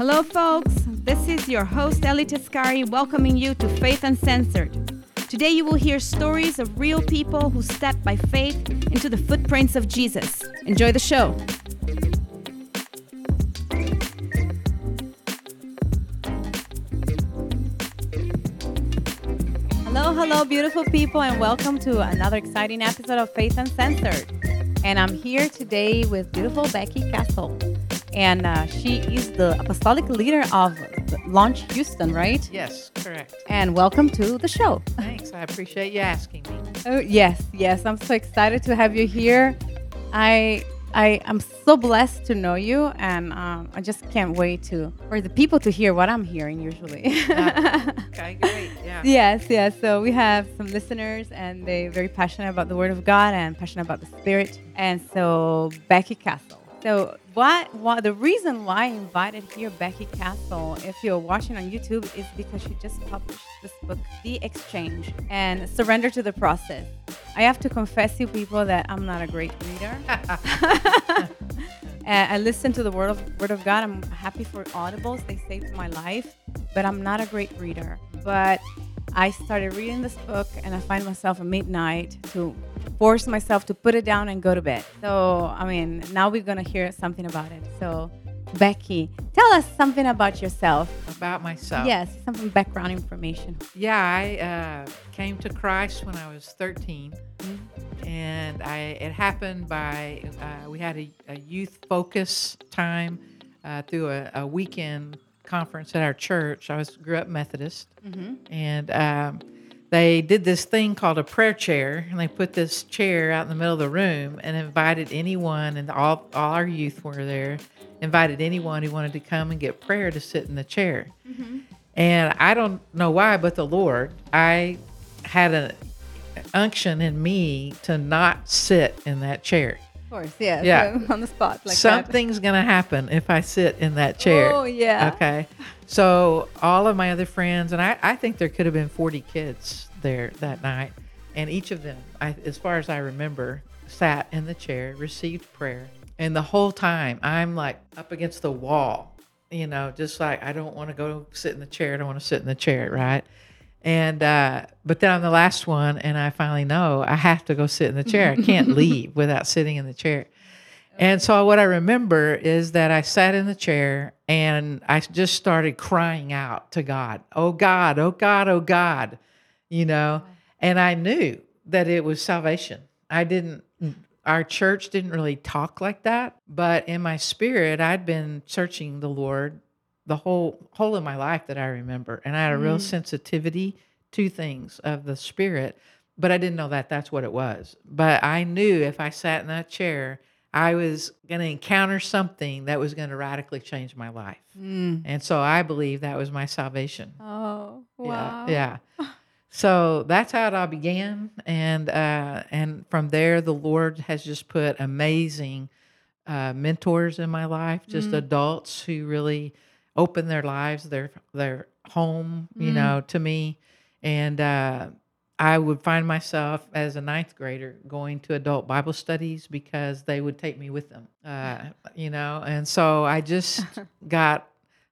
Hello, folks. This is your host, Ellie Tescari, welcoming you to Faith Uncensored. Today, you will hear stories of real people who stepped by faith into the footprints of Jesus. Enjoy the show. Hello, hello, beautiful people, and welcome to another exciting episode of Faith Uncensored. And I'm here today with beautiful Becky Castle. And uh, she is the apostolic leader of Launch Houston, right? Yes, correct. And welcome to the show. Thanks. I appreciate you asking me. Oh, yes, yes. I'm so excited to have you here. I I am so blessed to know you, and um, I just can't wait to for the people to hear what I'm hearing usually. Okay, great. Yeah. yes, yes. So we have some listeners, and they're very passionate about the Word of God and passionate about the Spirit. And so Becky Castle. So what? What the reason why I invited here Becky Castle, if you're watching on YouTube, is because she just published this book, The Exchange, and Surrender to the Process. I have to confess to people that I'm not a great reader. And uh, I listen to the word of word of God. I'm happy for audibles; they saved my life. But I'm not a great reader. But I started reading this book, and I find myself at midnight to force myself to put it down and go to bed. So I mean, now we're gonna hear something about it. So, Becky, tell us something about yourself. About myself. Yes, some background information. Yeah, I uh, came to Christ when I was 13, and I it happened by uh, we had a, a youth focus time uh, through a, a weekend conference at our church. I was grew up Methodist, and um, they did this thing called a prayer chair, and they put this chair out in the middle of the room and invited anyone, and all all our youth were there. Invited anyone who wanted to come and get prayer to sit in the chair. Mm-hmm. And I don't know why, but the Lord, I had an unction in me to not sit in that chair. Of course, yes. Yeah. on the spot like. Something's going to happen if I sit in that chair. Oh yeah. Okay. So all of my other friends, and I, I think there could have been 40 kids there that night. And each of them, I, as far as I remember, sat in the chair, received prayer. And the whole time I'm like up against the wall, you know, just like I don't want to go sit in the chair. I don't want to sit in the chair. Right. And, uh, but then I'm the last one, and I finally know I have to go sit in the chair. I can't leave without sitting in the chair. And so what I remember is that I sat in the chair and I just started crying out to God, "Oh God, oh God, oh God." You know, and I knew that it was salvation. I didn't our church didn't really talk like that, but in my spirit I'd been searching the Lord the whole whole of my life that I remember and I had a real sensitivity to things of the spirit, but I didn't know that that's what it was. But I knew if I sat in that chair I was going to encounter something that was going to radically change my life. Mm. And so I believe that was my salvation. Oh wow. Yeah. Yeah. So that's how it all began. And uh, and from there, the Lord has just put amazing uh, mentors in my life, just adults who really open their lives, their their home, you know, to me. And uh, I would find myself as a ninth grader going to adult Bible studies because they would take me with them, uh, you know. And so I just got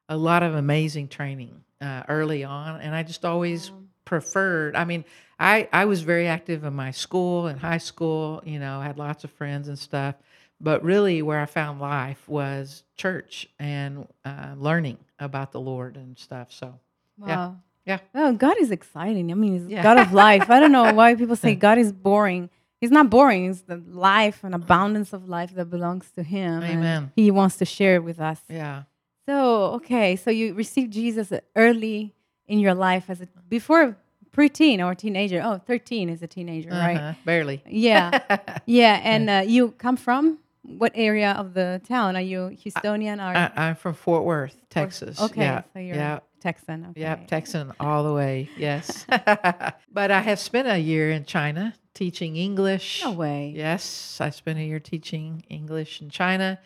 a lot of amazing training uh, early on, and I just always preferred. I mean, I I was very active in my school and high school. You know, had lots of friends and stuff. But really, where I found life was church and uh, learning about the Lord and stuff. So Wow. yeah. Oh, God is exciting. I mean, He's Yeah. God of life. I don't know why people say God is boring. He's not boring. It's the life and abundance of life that belongs to Him. and Amen. He wants to share it with us. yeah, So, okay, so you received Jesus early in your life as a before preteen or teenager. Oh, 13 is a teenager, right? uh-huh, barely. Yeah. yeah. And uh, you come from what area of the town? Are you Houstonian or I, I'm from Fort Worth, Texas. Okay, Yeah. so you're yeah. Texan. Okay. Yep, Texan all the way. Yes. but I have spent a year in China teaching English. No way. Yes, I spent a year teaching English in China.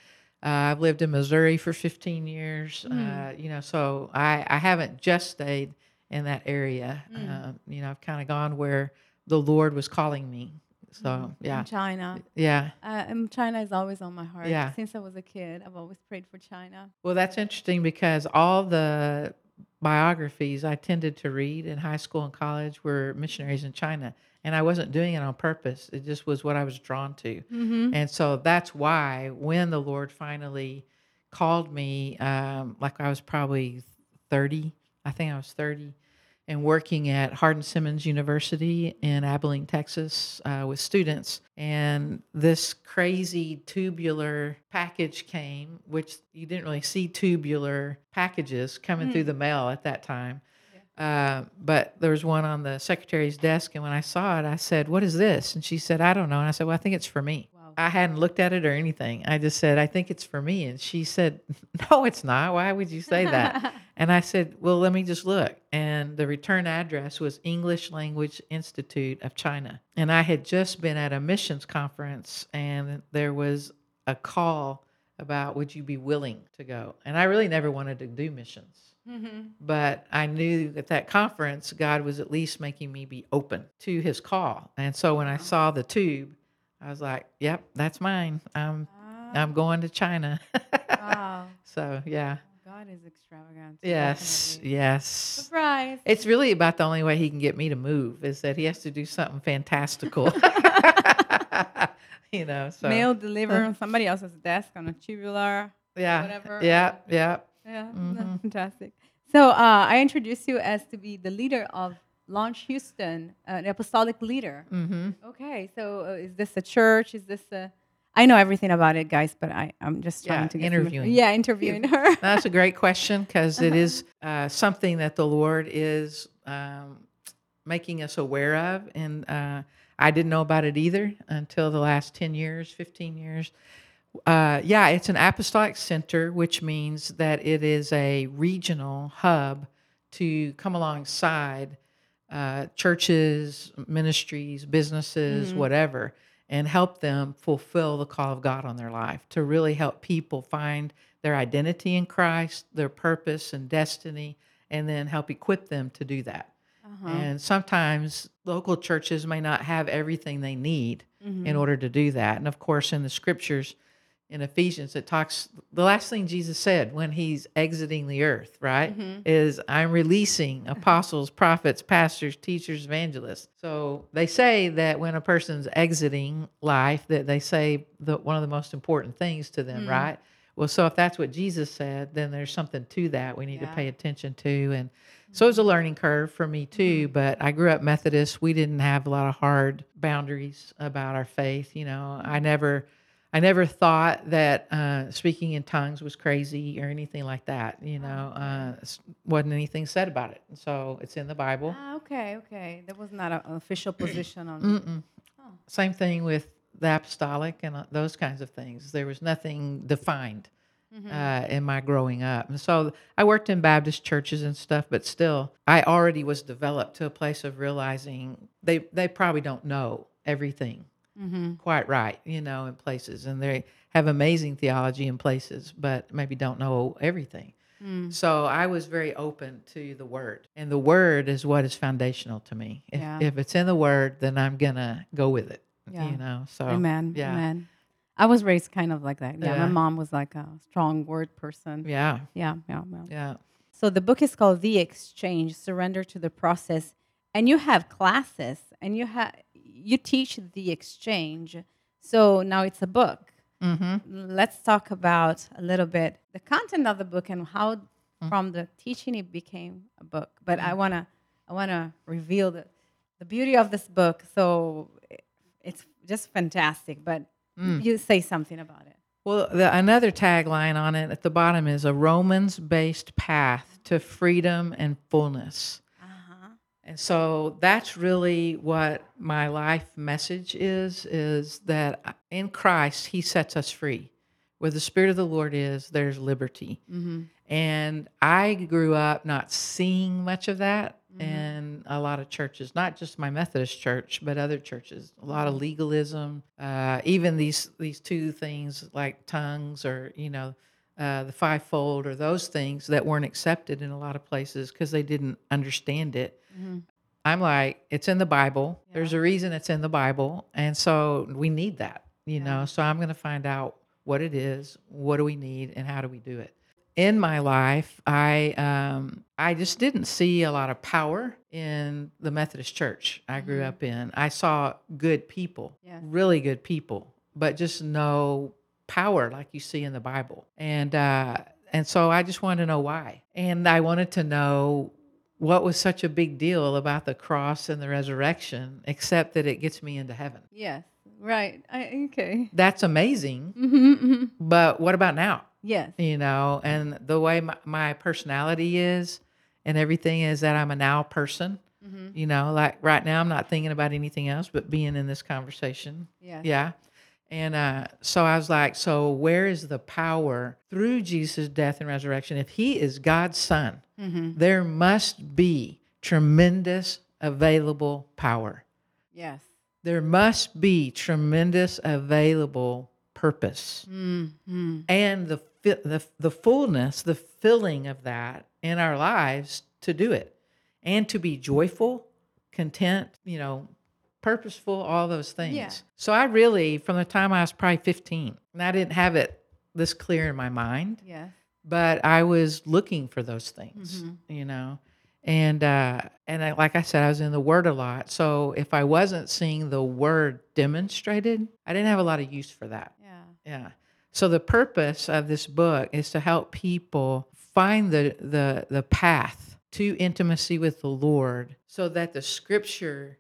Uh, I've lived in Missouri for 15 years. Hmm. Uh, you know, so I, I haven't just stayed in that area. Hmm. Um, you know, I've kind of gone where the Lord was calling me So yeah, In China. yeah. Uh, and China is always on my heart. Yeah. Since I was a kid, I've always prayed for China. Well, that's interesting because all the biographies I tended to read in high school and college were missionaries in China. And I wasn't doing it on purpose. It just was what I was drawn to. Mm-hmm. And so that's why when the Lord finally called me, um, like I was probably 30, I think I was 30, and working at Hardin Simmons University in Abilene, Texas, uh, with students. And this crazy tubular package came, which you didn't really see tubular packages coming through the mail at that time. Uh, but there was one on the secretary's desk, and when I saw it, I said, "What is this?" And she said, "I don't know." And I said, "Well, I think it's for me." I hadn't looked at it or anything. I just said, "I think it's for me." And she said, "No, it's not. Why would you say that?" and I said, "Well, let me just look." And the return address was English Language Institute of China. And I had just been at a missions conference, and there was a call about, "Would you be willing to go?" And I really never wanted to do missions Mm-hmm. but I knew at that conference, God was at least making me be open to his call. And so when I saw the tube, I was like, yep, that's mine. I'm, I'm going to China. wow. so, yeah. God is extravagant. Yes. definitely. Yes. Surprise. It's really about the only way he can get me to move is that he has to do something fantastical. you know, so. Mail delivered on somebody else's desk on a tubular. yeah. whatever. Yeah. Yeah. Yeah, Mhm. that's fantastic. So uh, I introduced you as to be the leader of Launch Houston, uh, an apostolic leader. Mm-hmm. Okay, so uh, is this a church? Is this a? I know everything about it, guys, but I I'm just trying Yeah, to get some- interviewing. yeah, interviewing her. That's a great question because Uh-huh. it is uh, something that the Lord is um, making us aware of. And uh, I didn't know about it either until the last 10 years, 15 years. Uh, yeah, it's an apostolic center, which means that it is a regional hub to come alongside uh, churches, ministries, businesses, whatever, and help them fulfill the call of God on their life to really help people find their identity in Christ, their purpose and destiny, and then help equip them to do that. Uh-huh. And sometimes local churches may not have everything they need Mm-hmm. in order to do that. And of course, in the scriptures, in Ephesians, it talks the last thing Jesus said when he's exiting the earth, right? Mm-hmm. Is I'm releasing apostles, prophets, pastors, teachers, evangelists. So they say that when a person's exiting life, that they say the one of the most important things to them, mm-hmm. right? Well, so if that's what Jesus said, then there's something to that we need Yeah. to pay attention to. And mm-hmm. so it was a learning curve for me too. Mm-hmm. But I grew up Methodist. We didn't have a lot of hard boundaries about our faith. You know, I never, I never thought that uh, speaking in tongues was crazy or anything like that. You know, uh, wasn't anything said about it. So it's in the Bible. Ah, okay, okay. That was not a- an official position on. Mm-mm. Same thing with the apostolic and uh, those kinds of things. There was nothing defined uh, in my growing up. And so I worked in Baptist churches and stuff, but still, I already was developed to a place of realizing they, they probably don't know everything Mm-hmm. quite right, you know, in places. And they have amazing theology in places, but maybe don't know everything. Mm. So I was very open to the word. And the word is what is foundational to me. If, Yeah. if it's in the word, then I'm going to go with it, Yeah. you know. So, Amen. yeah. Amen. I was raised kind of like that. Yeah, Yeah. my mom was like a strong word person. yeah, Yeah, yeah, yeah. yeah. So the book is called The Exchange: Surrender to the Process, and you have classes and you have you teach the exchange. So now it's a book. Mm-hmm. Let's talk about a little bit the content of the book and how Mm. from the teaching it became a book. But I wanna I wanna reveal the the beauty of this book. So it- it's just fantastic. But Mm. you say something about it. Well, the, another tagline on it at the bottom is a Romans based path to freedom and fullness. And so that's really what my life message is is that in Christ he sets us free. Where the spirit of the Lord is, there's liberty. Mm-hmm. And I grew up not seeing much of that Mm-hmm. in a lot of churches, not just my Methodist church, but other churches. A lot of legalism, uh, even these these two things like tongues or you know uh, the fivefold or those things that weren't accepted in a lot of places because they didn't understand it. Mm-hmm. I'm like, it's in the Bible. Yeah. There's a reason it's in the Bible. And so we need that, you Yeah. know. So I'm going to find out what it is, what do we need, and how do we do it. In my life, I um, I just didn't see a lot of power in the Methodist Church I grew Mhm. up in. I saw good people, Yes. really good people, but just no power like you see in the Bible. And uh, and so I just wanted to know why, and I wanted to know what was such a big deal about the cross and the resurrection, except that it gets me into heaven. Yes. Right. I, okay. That's amazing, hmm hmm but what about now? Yes. You know, and the way my, my personality is and everything is that I'm a now person. hmm You know, like right now, I'm not thinking about anything else but being in this conversation. Yes. Yeah. And uh, so I was like, so where is the power through Jesus' death and resurrection? If he is God's son, hmm there must be tremendous available power. Yes. There must be tremendous available purpose Mm-hmm. and the, the the fullness, the filling of that in our lives to do it, and to be joyful, content, you know, purposeful, all those things. Yeah. So I really, from the time I was probably 15, and I didn't have it this clear in my mind, Yes. but I was looking for those things, Mhm. you know. And uh, and I, like I said, I was in the Word a lot. So if I wasn't seeing the Word demonstrated, I didn't have a lot of use for that. Yeah. Yeah. So the purpose of this book is to help people find the the the path to intimacy with the Lord so that the scripture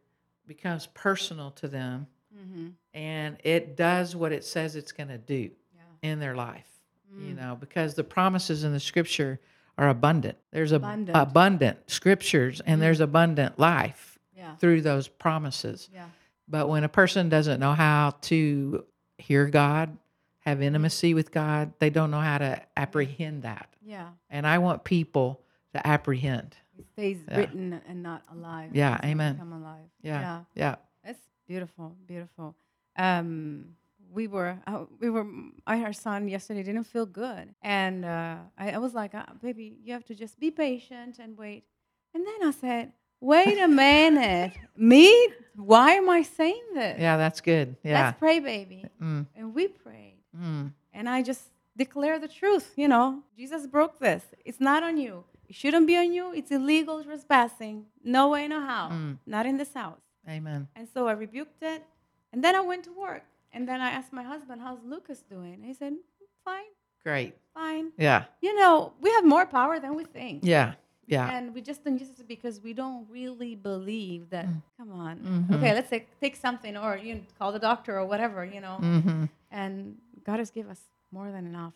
becomes personal to them Mm-hmm. and it does what it says it's going to do Yeah. in their life. You Mm. know, because the promises in the scripture are abundant. There's Abundant. abundant scriptures and Mm. there's abundant life Yeah. through those promises. Yeah. But when a person doesn't know how to hear God, have intimacy with God, they don't know how to apprehend that. Yeah. And I want people to apprehend. It stays Yeah. written and not alive. Yeah, amen. Become alive. Yeah. Yeah. Yeah. That's beautiful. Beautiful. Um, we were, uh, we were, I, our son yesterday didn't feel good. And uh, I, I was like, uh, baby, you have to just be patient and wait. And then I said, wait a minute. Me? Why am I saying this? Yeah, that's good. Yeah. Let's pray, baby. Mm, And we prayed. mm, And I just declare the truth. You know, Jesus broke this. It's not on you. It shouldn't be on you. It's illegal trespassing. No way, no how. Mm. Not in this house. amen. And so I rebuked it. And then I went to work. And then I asked my husband, How's Lucas doing? And he said, Fine, Great. fine. Yeah. You know, we have more power than we think. Yeah. Yeah. And we just don't use it because we don't really believe that, come on. Mhm. Okay, let's say, take something or you know, call the doctor or whatever, you know. Mm-hmm. And God has given us more than enough.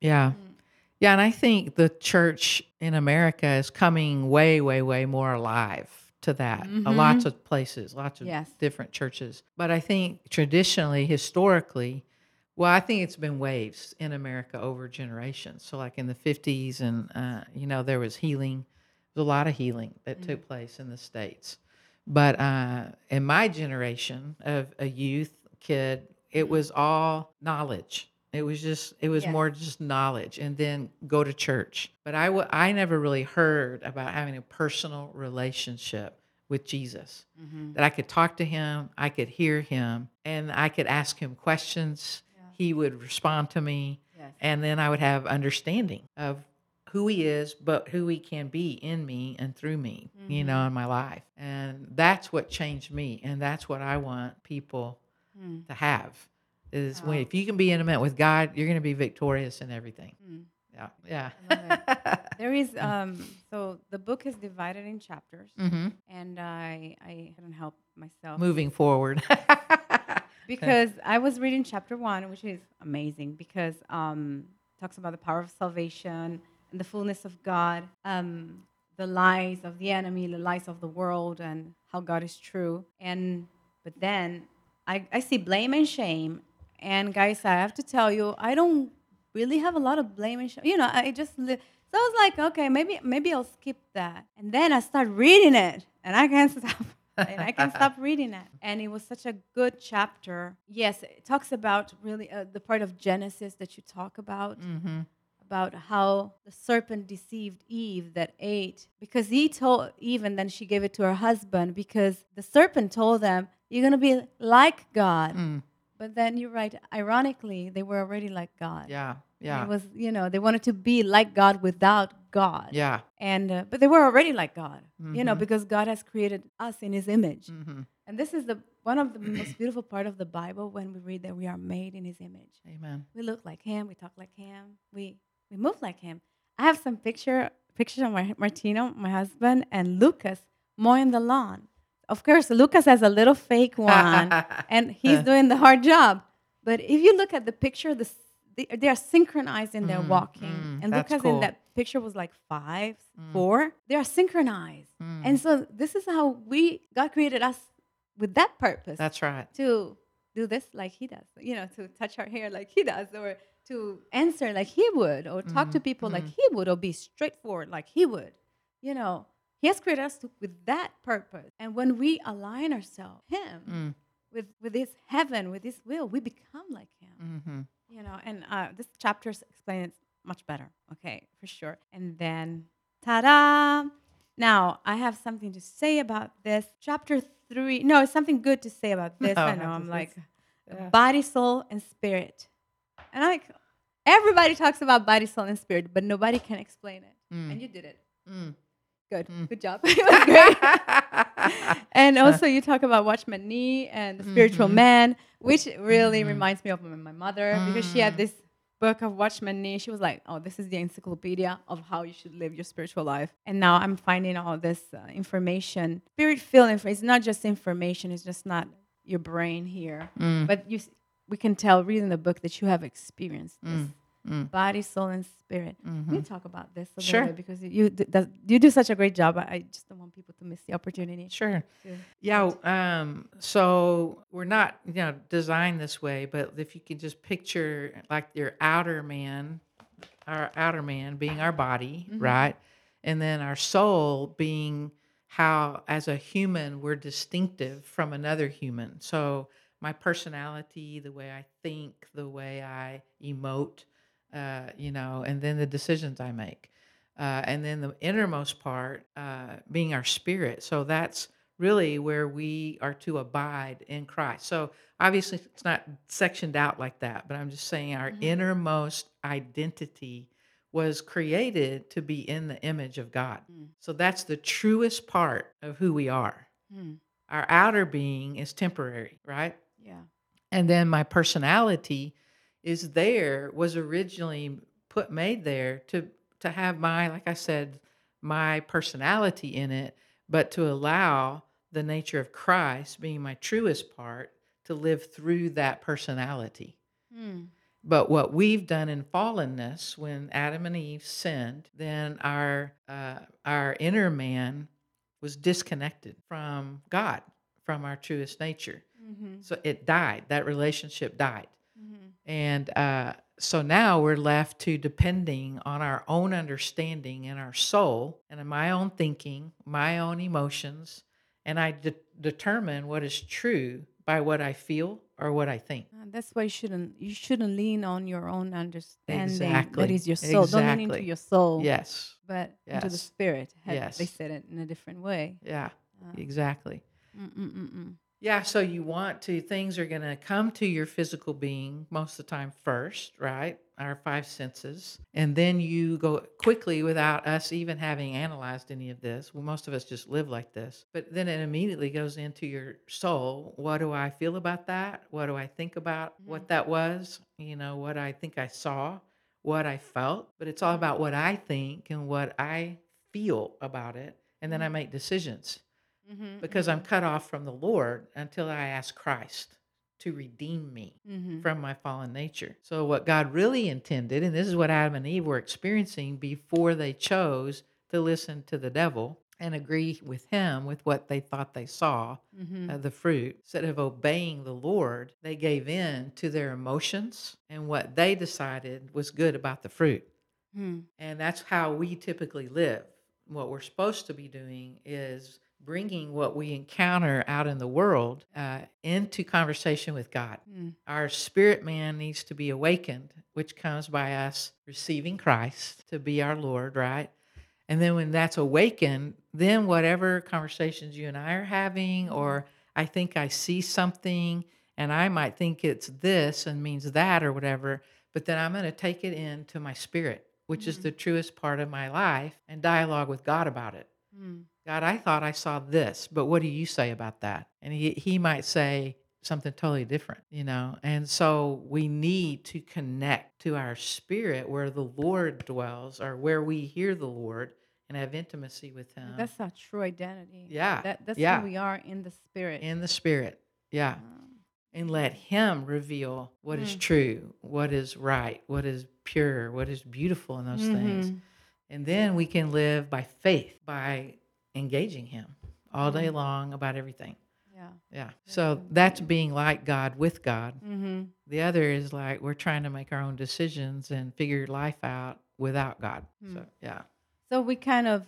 Yeah. Mm. Yeah. And I think the church in America is coming way, way, way more alive to that. Uh, Mhm. lots of places, lots of Yes. different churches. But I think traditionally, historically, well, I think it's been waves in America over generations. So, like in the 50s, and, uh, you know, there was healing, there was a lot of healing that took place in the States. But uh, in my generation of a youth kid, it was all knowledge. It was just, it was Yes. more just knowledge and then go to church. But I, w- I never really heard about having a personal relationship with Jesus Mm-hmm. that I could talk to him, I could hear him, and I could ask him questions. Yeah. He would respond to me, Yes. and then I would have understanding of who he is, but who he can be in me and through me, you know, in my life. And that's what changed me, and that's what I want people Mm. to have. Is when if you can be intimate with God, you're going to be victorious in everything. Mm. Yeah, yeah. There is um so the book is divided in chapters hmm and I I couldn't help myself Moving forward. because I was reading chapter 1 which is amazing because um talks about the power of salvation and the fullness of God um the lies of the enemy the lies of the world and how God is true and but then I I see blame and shame and guys I have to tell you I don't really have a lot of blame and you know I just li- so I was like okay maybe maybe I'll skip that and then I start reading it and I can't stop and I can't stop reading it. And it was such a good chapter. Yes, it talks about really uh, the part of Genesis that you talk about hmm about how the serpent deceived Eve that ate because he told Eve and then she gave it to her husband because the serpent told them, You're going to be like God. Mm. But then you're right. Ironically, they were already like God. Yeah. Yeah. It was, you know, they wanted to be like God without God. yeah. And uh, but they were already like God, you know, Mhm. because God has created us in His image. hmm And this is the one of the most beautiful part of the Bible when we read that we are made in His image. Amen. We look like Him. We talk like Him. We we move like Him. I have some picture pictures of my Martino, my husband, and Lucas mowing the lawn. Of course, Lucas has a little fake one, and he's doing the hard job. But if you look at the picture, the, they, are synchronized in their Mm, walking. mm, and Lucas cool. in that picture was like five, Mm. four. They are synchronized. Mm. And so this is how we God created us with that purpose That's right. to do this like he does, you know, to touch our hair like he does, or to answer like he would, or talk to Mhm, people like mhm. he would, or be straightforward like he would. You know, he has created us with that purpose. And when we align ourselves, him, Mm. with with his heaven, with his will, we become like him. hmm You know, and uh, this chapter explains it much better. Okay, for sure. And then, ta-da! Now I have something to say about this chapter three. No, it's something good to say about this. No, I know. I'm like yeah. body, soul, and spirit. And I like everybody talks about body, soul, and spirit, but nobody can explain it. Mm. And you did it. Mm. Good. Mm. Good job. it was great. and also you talk about Watchman Nee and the spiritual Mhm. man, which really Mhm. reminds me of my mother because she had Mm. this book of Watchman Nee. She was like, "Oh, this is the encyclopedia of how you should live your spiritual life." And now I'm finding all this uh, information, spirit-filled information. It's not just information. It's just not your brain here, Mm. but you. We can tell reading the book that you have experienced this Mm. Body, soul, and spirit. Mhm. We talk about this a Sure. little bit because you d- does, you do such a great job. I, just don't want people to miss the opportunity. Sure. Yeah. Um, so we're not, you know, designed this way, but if you can just picture like your outer man, our outer man being our body, Mhm. right? And then our soul being how, as a human, we're distinctive from another human. So my personality, the way I think, the way I emote, uh, you know, and then the decisions I make. Uh, and then the innermost part uh, being our spirit. So that's really where we are to abide in Christ. So obviously it's not sectioned out like that, but I'm just saying our Mhm. innermost identity was created to be in the image of God. Mm. So that's the truest part of who we are. Hmm. Our outer being is temporary, right? Yeah. and then my personality is there was originally put made there to to have my like i said my personality in it but to allow the nature of christ being my truest part to live through that personality Hmm. but what we've done in fallenness when adam and eve sinned then our uh, our inner man was disconnected from god from our truest nature Mm-hmm. so it died. That relationship died. And uh, so now we're left to depending on our own understanding and our soul and my own thinking, my own emotions. And I de- determine what is true by what I feel or what I think. Uh, that's why you shouldn't you shouldn't lean on your own understanding. That Exactly. is your soul. Don't lean into your soul. Yes. But into the spirit. Had They said it in a different way. Yeah. Uh, Exactly. mm-mm-mm-mm. Yeah, so you want to, things are going to come to your physical being most of the time first, right? Our five senses. And then you go quickly without us even having analyzed any of this. Well, most of us just live like this. But then it immediately goes into your soul. What do I feel about that? What do I think about what that was? You know, what I think I saw, what I felt. But it's all about what I think and what I feel about it. And then I Mhm. make decisions Mm-hmm. because I'm cut off from the Lord until I ask Christ to redeem me Mm-hmm. from my fallen nature. So, what God really intended, and this is what Adam and Eve were experiencing before they chose to listen to the devil and agree with him with what they thought they saw, Mm-hmm. uh, the fruit, instead of obeying the Lord, they gave in to their emotions and what they decided was good about the fruit. Hmm. And that's how we typically live. What we're supposed to be doing is bringing what we encounter out in the world uh, into conversation with God. Mm. Our spirit man needs to be awakened, which comes by us receiving Christ to be our Lord, right? And then when that's awakened, then whatever conversations you and I are having, or I think I see something and I might think it's this and means that or whatever, but then I'm going to take it into my spirit, which is Mhm. the truest part of my life, and dialogue with God about it. Mm. God, I thought I saw this, but what do you say about that? And he, he might say something totally different, you know? And so we need to connect to our spirit where the Lord dwells or where we hear the Lord and have intimacy with him That's our true identity. Yeah, That, that's yeah. who we are in the spirit. in the spirit. Yeah. Um, And let him reveal what is Mm. true, what is right, what is pure, what is beautiful in those things. mhm. And then we can live by faith, by engaging him all day long about everything. Yeah. Yeah. So that's being like God with God. Mm-hmm. The other is like we're trying to make our own decisions and figure life out without God. So, Mm. yeah. So we kind of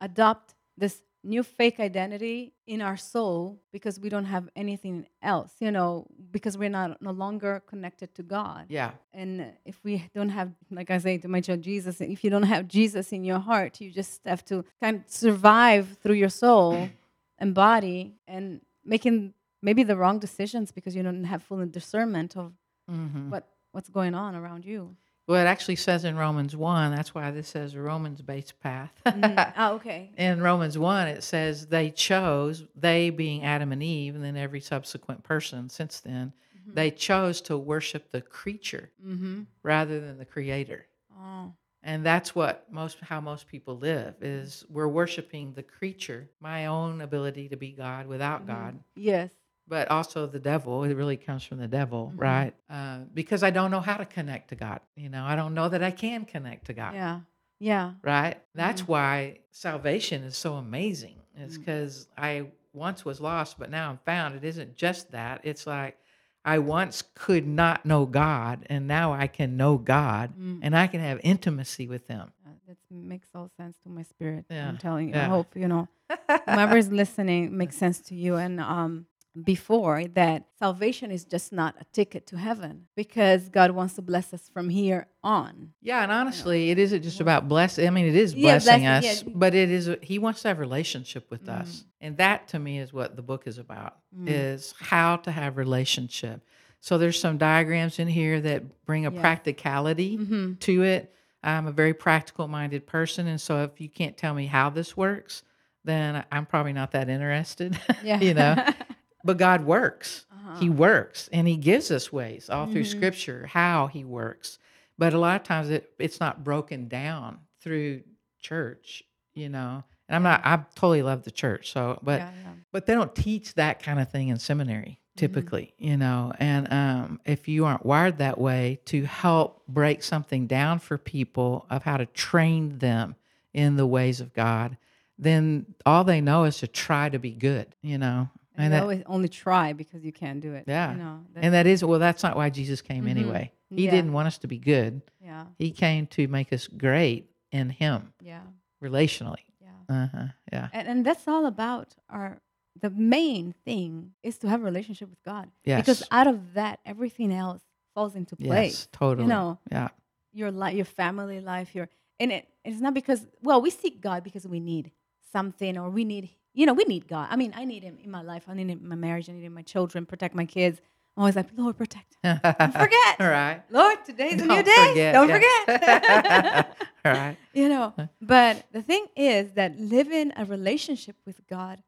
adopt this new fake identity in our soul because we don't have anything else, you know, because we're not no longer connected to God. Yeah. And if we don't have, like I say to my child, Jesus, if you don't have Jesus in your heart, you just have to kind of survive through your soul and body and making maybe the wrong decisions because you don't have full discernment of hmm what what's going on around you. Well, it actually says in Romans 1, that's why this says Romans based path. Mhm. oh, okay. in Romans 1, it says they chose, they being Adam and Eve, and then every subsequent person since then, they chose to worship the creature Mm-hmm. rather than the creator. Oh. And that's what most how most people live is we're worshiping the creature, my own ability to be God without Mhm. God, Yes. But also the devil. It really comes from the devil, Mhm. right? Uh, because I don't know how to connect to God. You know, I don't know that I can connect to God Yeah. Yeah. right? That's Mhm. why salvation is so amazing. It's Mm. because I once was lost, but now I'm found. It isn't just that. It's like I once could not know God, and now I can know God, Mm. and I can have intimacy with Him. Uh, That makes all sense to my spirit. Yeah, I'm telling you. I hope you know whoever's listening makes sense to you. And um, before that, salvation is just not a ticket to heaven because God wants to bless us from here on. Yeah, and honestly, it isn't just about blessing. I mean, it is Yeah, blessing blessing, us, yeah. but it is. He wants to have relationship with Mm. us, and that to me is what the book is about: Mm. is how to have relationship. So there's some diagrams in here that bring a Yes. practicality Mm-hmm. to it. I'm a very practical minded person, and so if you can't tell me how this works, then I'm probably not that interested. Yeah. you know, but God works. Uh-huh. He works and he gives us ways all through Mhm. scripture how he works. But a lot of times it, it's not broken down through church, you know. And I'm not I totally love the church. So but yeah, yeah. but they don't teach that kind of thing in seminary typically, you know. And um, if you aren't wired that way to help break something down for people of how to train them in the ways of God, then all they know is to try to be good, you know. And, you that, always only try because you can't do it. Yeah. You know, and that is well, that's not why Jesus came Mhm. anyway. He Yeah. didn't want us to be good. yeah, He came to make us great in Him yeah, relationally. yeah. Uh huh. Yeah. And, and that's all about our the main thing is to have a relationship with God. Yes. Because out of that, everything else falls into place. yes. Totally. You know, Yeah. your life, your family life, your and it, it's not because well, we seek God because we need something or we need you know we need God. I mean, I need Him in my life. I need Him in my marriage. I need Him in my children. Protect my kids. I'm always like, Lord, protect. forget. All right. Lord, today's a new day. forget, Don't yeah. forget. All right. you know, but the thing is that living a relationship with God,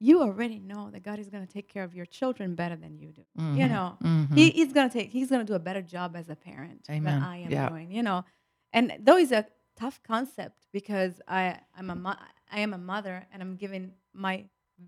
you already know that God is going to take care of your children better than you do. You Mhm, know, mhm. he, he's going to take, he's going to do a better job as a parent Amen. than I am Yeah. doing, you know. And though it's a tough concept because I, I'm a, I am a mother and I'm giving my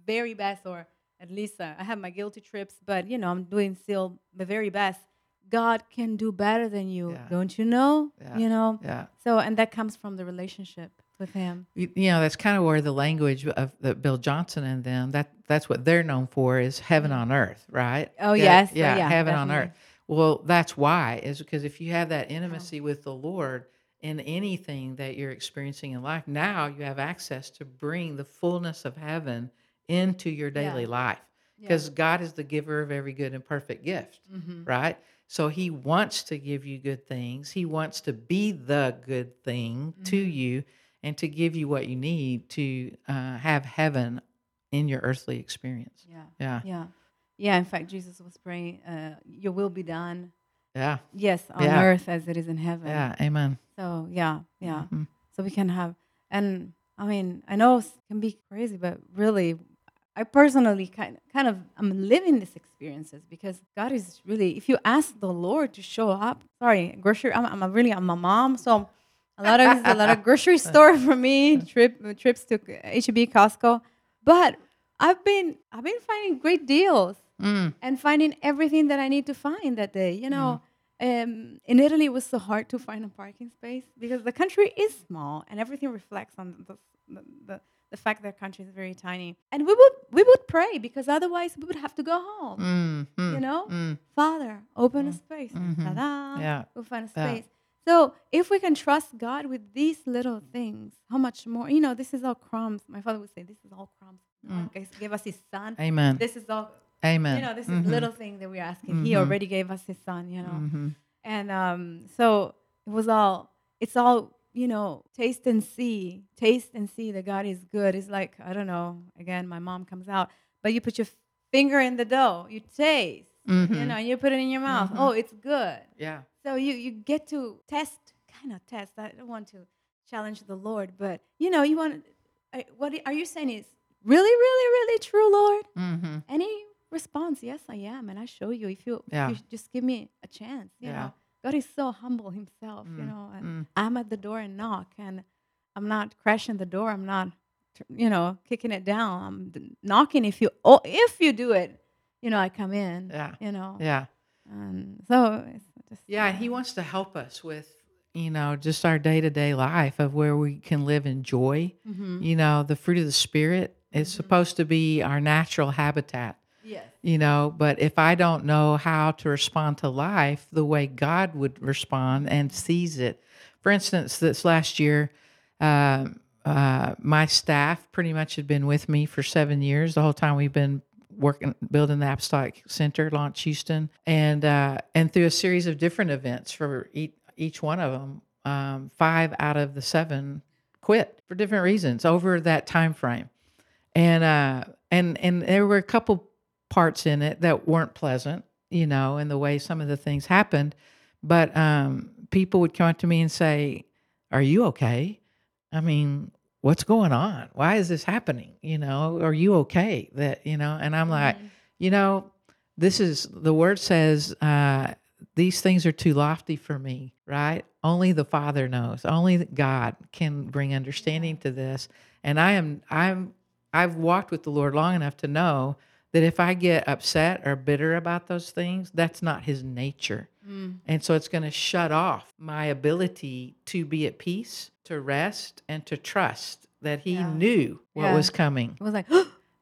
very best, or at least uh, I have my guilty trips, but you know, I'm doing still the very best. God can do better than you, Yeah. don't you know? Yeah. You know, Yeah. so, and that comes from the relationship with Him. You, you know, that's kind of where the language of the Bill Johnson and them that that's what they're known for is heaven on earth, right? Oh, yes. yeah, yeah, heaven on earth. Well, that's why is because if you have that intimacy with the Lord in anything that you're experiencing in life, now you have access to bring the fullness of heaven into your daily life Yeah. because God is the giver of every good and perfect gift, Mhm. right? So he wants to give you good things. He wants to be the good thing to Mhm. you and to give you what you need to uh, have heaven in your earthly experience. Yeah. Yeah. Yeah. Yeah. In fact, Jesus was praying, uh, Your will be done. Yeah. Yes, on Yeah. earth as it is in heaven. Yeah. Amen. So, yeah. Yeah. Mhm. So we can have, and I mean, I know it can be crazy, but really, I personally kind kind of I'm living these experiences because God is really. If you ask the Lord to show up, sorry, grocery. I'm, I'm a really I'm a mom, so a lot of a lot of grocery store for me. Trip trips to HEB, Costco, but I've been I've been finding great deals Mm. and finding everything that I need to find that day. You know, um, in Italy, it was so hard to find a parking space because the country is small and everything reflects on the, the, the, the fact that the country is very tiny. And we would we would pray because otherwise we would have to go home. Mm. Mm. You know, Mm. Father, open a space. Mhm. Ta-da! Yeah. We'll find a Yeah. space. So if we can trust God with these little things, how much more? You know, this is all crumbs. My father would say, "This is all crumbs." God gave- gave us His Son. Amen. This is all Amen. you know, this is Mhm. little thing that we're asking. He Mhm. already gave us his son, you know. Mhm. And um, so it was all, it's all, you know, taste and see, taste and see that God is good. It's like, I don't know, again, my mom comes out, but you put your finger in the dough, you taste, you Mhm. know, and you put it in your mouth. Mhm. Oh, it's good. Yeah. So you, you get to test, kind of test. I don't want to challenge the Lord, but, you know, you want, what are you saying is really, really, really true, Lord? Mm-hmm. any response yes i am and i show you if you, if you just give me a chance you Yeah. know god is so humble himself you Mm, know and mm. i'm at the door and knock and i'm not crashing the door i'm not you know kicking it down i'm d- knocking if you oh if you do it you know i come in Yeah. you know Yeah. and so it's just Yeah, he wants to help us with, you know, just our day to day life of where we can live in joy. Mhm. You know, the fruit of the spirit is supposed to be our natural habitat, yes you know, but if I don't know how to respond to life the way God would respond and sees it, for instance, this last year, um, uh, my staff pretty much had been with me for seven years. The whole time we've been working, building the Apostolic Center, Launch Houston, and uh, and through a series of different events for each, each one of them, um, five out of the seven quit for different reasons over that time frame, and uh, and and there were a couple parts in it that weren't pleasant, you know, in the way some of the things happened, but um, people would come up to me and say, "Are you okay?" I mean, what's going on? Why is this happening? You know, are you okay? That, you know, and I'm like, you know, this is the word says, uh, these things are too lofty for me, right? Only the Father knows. Only God can bring understanding to this. And I am, I'm, I've walked with the Lord long enough to know that if I get upset or bitter about those things, that's not His nature. Mm. And so it's going to shut off my ability to be at peace, to rest, and to trust that He Yeah. knew what Yeah. was coming. it was like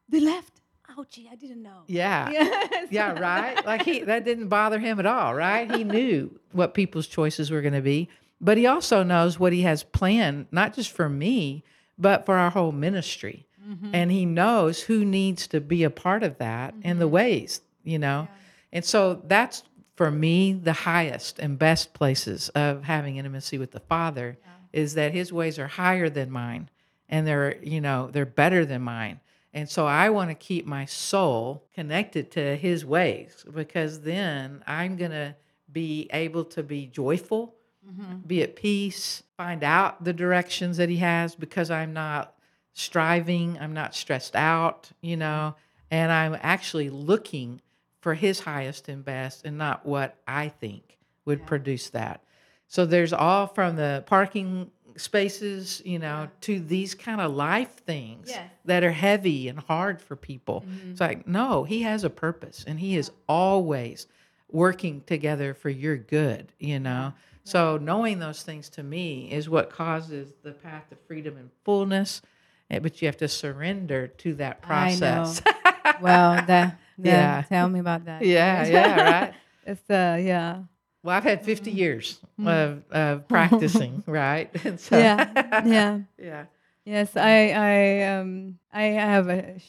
they left ouchie i didn't know Yeah. yes. Yeah, right? Like he that didn't bother him at all, right? He knew what people's choices were going to be, but he also knows what he has planned not just for me, but for our whole ministry. Mhm. And he knows who needs to be a part of that and the ways, you know. And so that's for me the highest and best places of having intimacy with the Father is that his ways are higher than mine and they're, you know, they're better than mine. And so I want to keep my soul connected to his ways because then I'm going to be able to be joyful, Mhm. be at peace, find out the directions that he has because I'm not striving, I'm not stressed out, you know, and I'm actually looking for his highest and best and not what I think would Yeah. produce that. So there's all from the parking spaces, you know, to these kind of life things Yes. that are heavy and hard for people. Mhm. It's like, no, he has a purpose and he is always working together for your good, you know. So knowing those things to me is what causes the path to freedom and fullness. Eh, But you have to surrender to that I know. process. well that, Yeah. tell me about that yeah, yeah, right. it's uh yeah Well, I've had 50 years of, of practicing, right? And so, yeah yeah yeah. yes i i um i have a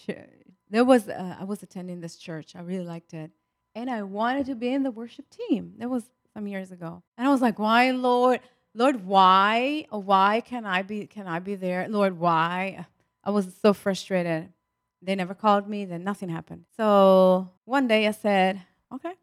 there was uh, I was attending this church. I really liked it, and I wanted to be in the worship team. That was some years ago, and I was like, "Why, Lord? Lord, why? Why can I be? Can I be there? Lord, why?" I was so frustrated. They never called me. Then nothing happened. So one day I said, "Okay,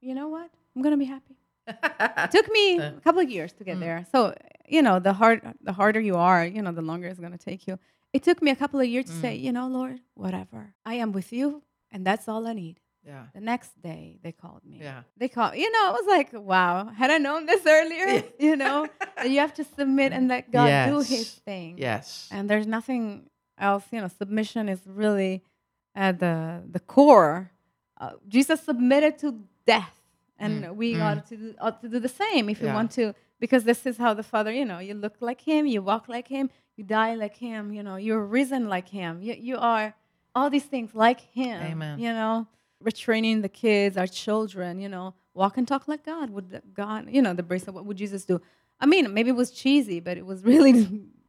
you know what? I'm gonna be happy." It took me a couple of years to get Mm. there. So you know, the hard, the harder you are, you know, the longer it's gonna take you. It took me a couple of years to say, you know, Lord, whatever. I am with you, and that's all I need. Yeah. The next day, they called me. Yeah. They called. You know, I was like, wow. Had I known this earlier, you know, that you have to submit and let God do His thing. Yes. And there's nothing else. You know, submission is really at the the core. Uh, Jesus submitted to death, and Mm, we mm. ought to do, ought to do the same if we want to, because this is how the Father. You know, you look like Him, you walk like Him, you die like Him. You know, you're risen like Him. You you are all these things like Him. Amen. You know, we're training the kids, our children. You know, walk and talk like God. Would God? You know, the bracelet. What would Jesus do? I mean, maybe it was cheesy, but it was really,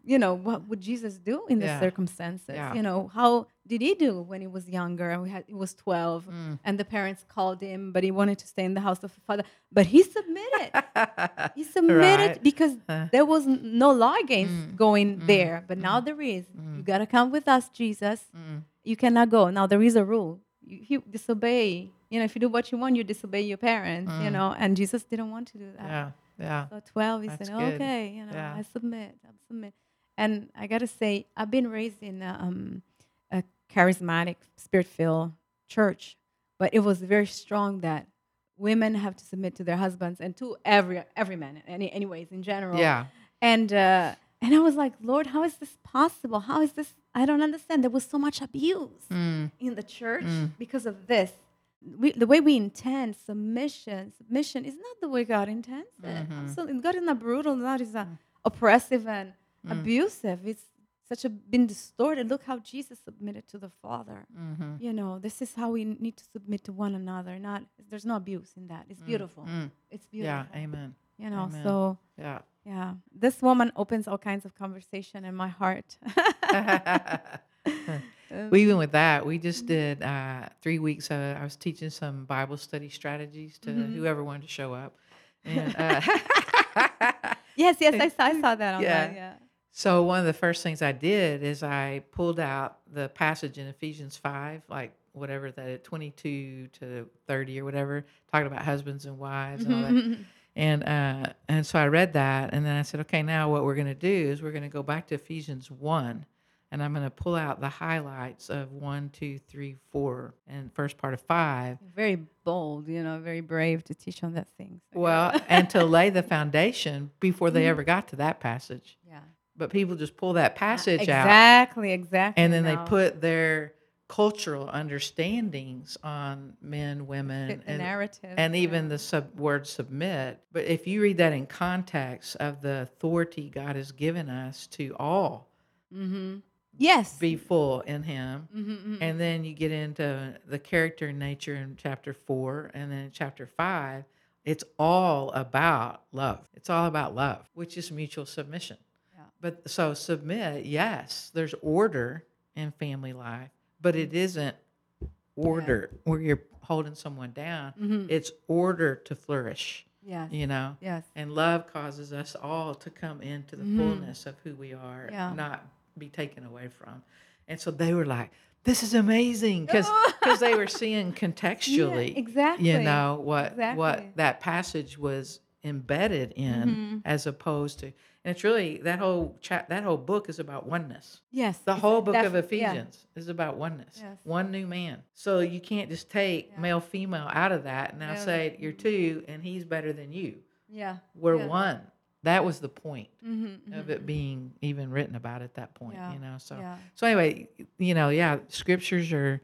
you know, what would Jesus do in the Yeah. circumstances? Yeah. You know, how did he do when he was younger? And we had he was twelve, Mm. and the parents called him, but he wanted to stay in the house of the father. But he submitted. he submitted Right. because Huh. there was no law against Mm. going Mm. there. But now Mm. there is. Mm. You gotta come with us, Jesus. Mm. You cannot go. Now there is a rule. You, you disobey. You know, if you do what you want, you disobey your parents. You Mm. know, and Jesus didn't want to do that. Yeah. Yeah. So 12, he That's said, good. okay, you know, Yeah. I submit, I submit. And I got to say, I've been raised in a, um, a charismatic, spirit filled church, but it was very strong that women have to submit to their husbands and to every every man, any, anyways, in general. Yeah. And uh, and I was like, Lord, how is this possible? How is this? I don't understand. There was so much abuse Mm. in the church Mm. because of this. We, the way we intend submission, submission is not the way God intends it. Mhm. Absolutely, God is not brutal. God is not oppressive and Mm. abusive. It's such a been distorted. Look how Jesus submitted to the Father. Mm-hmm. You know, this is how we need to submit to one another. Not there's no abuse in that. It's beautiful. Mm. It's beautiful. Yeah. Amen. You know, Amen. so Yeah. yeah, this woman opens all kinds of conversation in my heart. well, even with that, we just did uh, three weeks. Uh, I was teaching some Bible study strategies to Mhm. whoever wanted to show up. And, uh, yes, yes, I saw, I saw that online. Yeah. Yeah. so one of the first things I did is I pulled out the passage in Ephesians 5, like whatever that 22 to 30 or whatever, talking about husbands and wives and all that. And uh, and so I read that, and then I said, okay, now what we're going to do is we're going to go back to Ephesians one, and I'm going to pull out the highlights of one, two, three, four, and first part of five. very bold, you know, very brave to teach on that thing. So, Well, and to lay the foundation before they Mhm. ever got to that passage. yeah. But people just pull that passage out, exactly, exactly. and then they put their cultural understandings on men, women, the and narrative. and yeah. even the sub word submit. But if you read that in context of the authority God has given us to all Mhm. Yes. be full in Him, Mhm, mhm. and then you get into the character and nature in chapter four, and then in chapter five, it's all about love. It's all about love, which is mutual submission. Yeah. But so submit, yes, there's order in family life, but it isn't order where you're holding someone down. Mhm. It's order to flourish, yes. you know? Yes. And love causes us all to come into the Mhm. fullness of who we are, Yeah. not be taken away from. And so they were like, this is amazing because because they were seeing contextually, Yeah, exactly. you know, what Exactly. what that passage was embedded in Mhm. as opposed to and it's really that whole chat that whole book is about oneness. Yes. The whole book of def- yeah. Ephesians is about oneness. Yes. One new man. So you can't just take Yeah. male female out of that and now No, say you're two and he's better than you. Yeah. We're one. That was the point Mhm, of mhm, it being even written about at that point, Yeah. you know. So so anyway, you know, yeah, scriptures are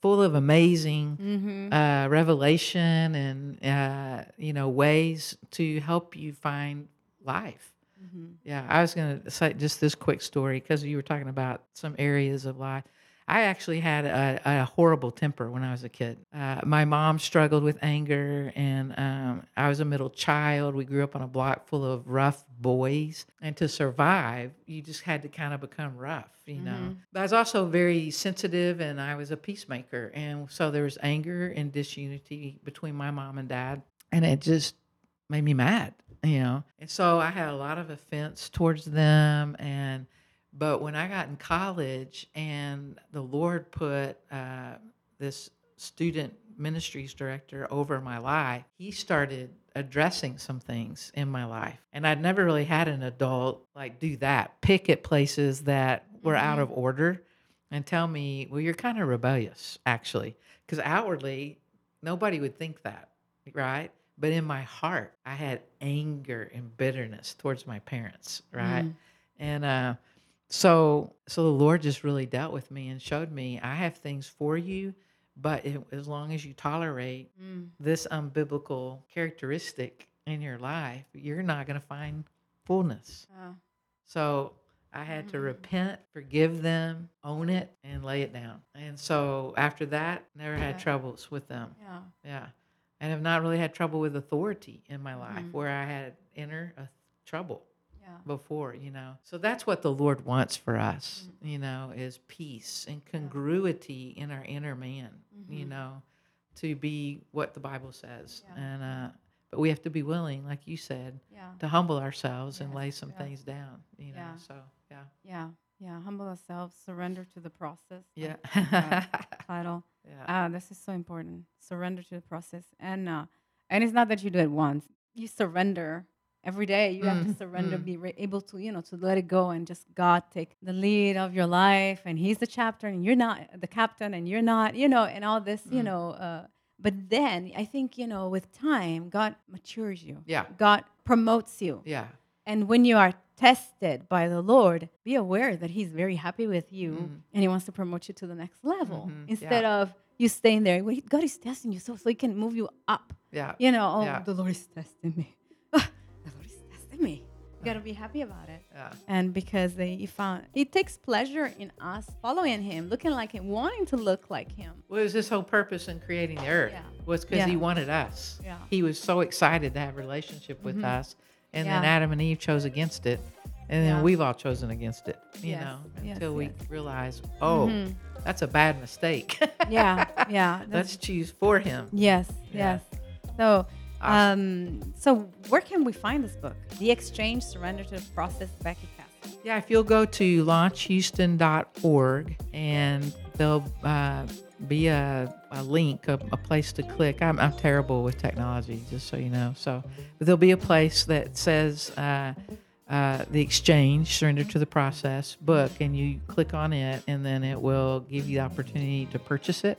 full of amazing Mhm. uh, revelation and uh, you know ways to help you find life. Mhm. Yeah, I was gonna say just this quick story because you were talking about some areas of life. I actually had a, a horrible temper when I was a kid. Uh, my mom struggled with anger, and um, I was a middle child. We grew up on a block full of rough boys, and to survive, you just had to kind of become rough, you know. But I was also very sensitive, and I was a peacemaker, and so there was anger and disunity between my mom and dad, and it just made me mad, you know. And so I had a lot of offense towards them, and but when I got in college and the Lord put uh, this student ministries director over my life, He started addressing some things in my life. And I'd never really had an adult like do that, pick at places that were out of order and tell me, well, you're kind of rebellious, actually. Because outwardly, nobody would think that, right? But in my heart, I had anger and bitterness towards my parents, right? And uh, so, so the Lord just really dealt with me and showed me I have things for you, but it, as long as you tolerate Mm. this unbiblical characteristic in your life, you're not going to find fullness. Oh, So I had to Mm. repent, forgive them, own it, and lay it down. And so after that, never had troubles with them. yeah. Yeah. And have not really had trouble with authority in my life Mhm. where I had inner uh, trouble Yeah. before, you know. So that's what the Lord wants for us, you know, is peace and congruity in our inner man, you Mhm. know, to be what the Bible says. Yeah. And uh but we have to be willing, like you said, Yeah. to humble ourselves and lay some yeah. things down, you know. So, yeah. Yeah. Yeah. Humble ourselves, surrender to the process. Yeah. Yeah. Title. Yeah. Ah, this is so important. Surrender to the process. And uh and it's not that you do it once. You surrender every day. You have to Mm, surrender, mm. be re- able to, you know, to let it go and just God take the lead of your life and he's the chapter and you're not the captain and you're not, you know, and all this, you Mm. know, uh but then I think, you know, with time, God matures you. Yeah. God promotes you. Yeah. And when you are tested by the Lord, be aware that He's very happy with you Mhm. and He wants to promote you to the next level Mhm, instead yeah. of you staying there. Well, God is testing you so, so He can move you up. Yeah. You know, oh, Yeah. the Lord is testing me. Ah, the Lord is testing me. You got to be happy about it. Yeah. And because they, he found, He takes pleasure in us following Him, looking like Him, wanting to look like Him. Well, it was his whole purpose in creating the earth Yeah. was because Yeah. he wanted us. Yeah. He was so excited to have a relationship with Mhm. us. And then Adam and Eve chose against it. And then Yeah. we've all chosen against it, you Yes, know, yes, until we yes. realize, oh, Mhm. that's a bad mistake. Yeah, yeah. that's- Let's choose for him. Yes, Yeah. yes. So, Awesome. um, so where can we find this book? The Exchange, Surrender to the Process, Becky Castle. Yeah, if you'll go to launchhouston.org and they'll uh, be a, a link, a, a place to click. I'm, I'm terrible with technology, just so you know. So, but there'll be a place that says uh, uh, the exchange, surrender to the process book, and you click on it, and then it will give you the opportunity to purchase it.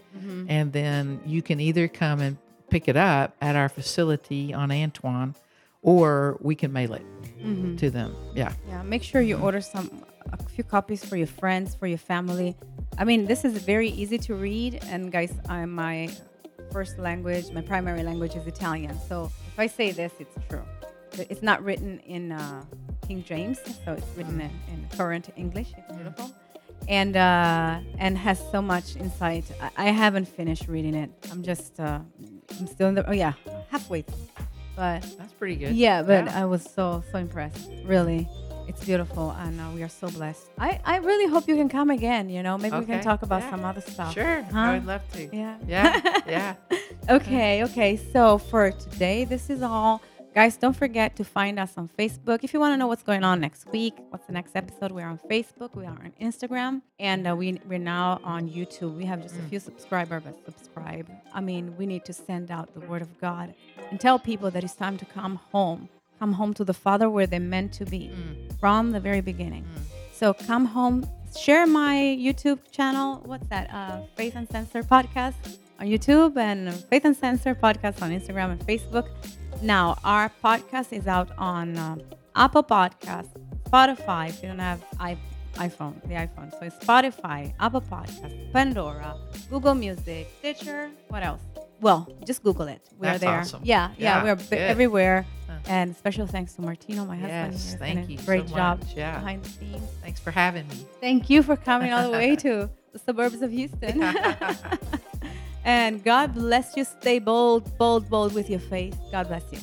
And then you can either come and pick it up at our facility on Antoine, or we can mail it Mhm. to them. Yeah. Yeah, make sure you order some, a few copies for your friends, for your family. I mean, this is very easy to read. And guys, I'm my first language, my primary language is Italian. So if I say this, it's true. It's not written in uh, King James, so it's written in, in current English. It's beautiful. And uh, and has so much insight. I, I haven't finished reading it. I'm just uh, I'm still in the oh yeah halfway, through. But That's pretty good. yeah, but Yeah. I was so so impressed. Really, it's beautiful, and uh, we are so blessed. I I really hope you can come again. You know, maybe we can talk about yeah. some other stuff. Sure, Huh? I would love to. Yeah. Yeah, yeah. okay, okay. So for today, this is all. Guys, don't forget to find us on Facebook. If you want to know what's going on next week, what's the next episode, we're on Facebook, we are on Instagram, and uh, we, we're now on YouTube. We have just a few subscribers, but subscribe. I mean, we need to send out the word of God and tell people that it's time to come home. Come home to the Father where they're meant to be from the very beginning. So come home, share my YouTube channel. What's that? Uh, Faith and Censor podcast on YouTube and Faith and Censor podcast on Instagram and Facebook. Now our podcast is out on uh, Apple Podcast, Spotify. If you don't have I- iPhone, the iPhone, so it's Spotify, Apple Podcast, Pandora, Google Music, Stitcher. What else? Well, just Google it. We That's are there. awesome. Yeah, yeah, Yeah, we are b- everywhere. Huh. And special thanks to Martino, my husband. Yes, thank you so Great job much. Yeah. behind the scenes. Thanks for having me. Thank you for coming all the way to the suburbs of Houston. and God bless you. Stay bold, bold, bold with your faith. God bless you.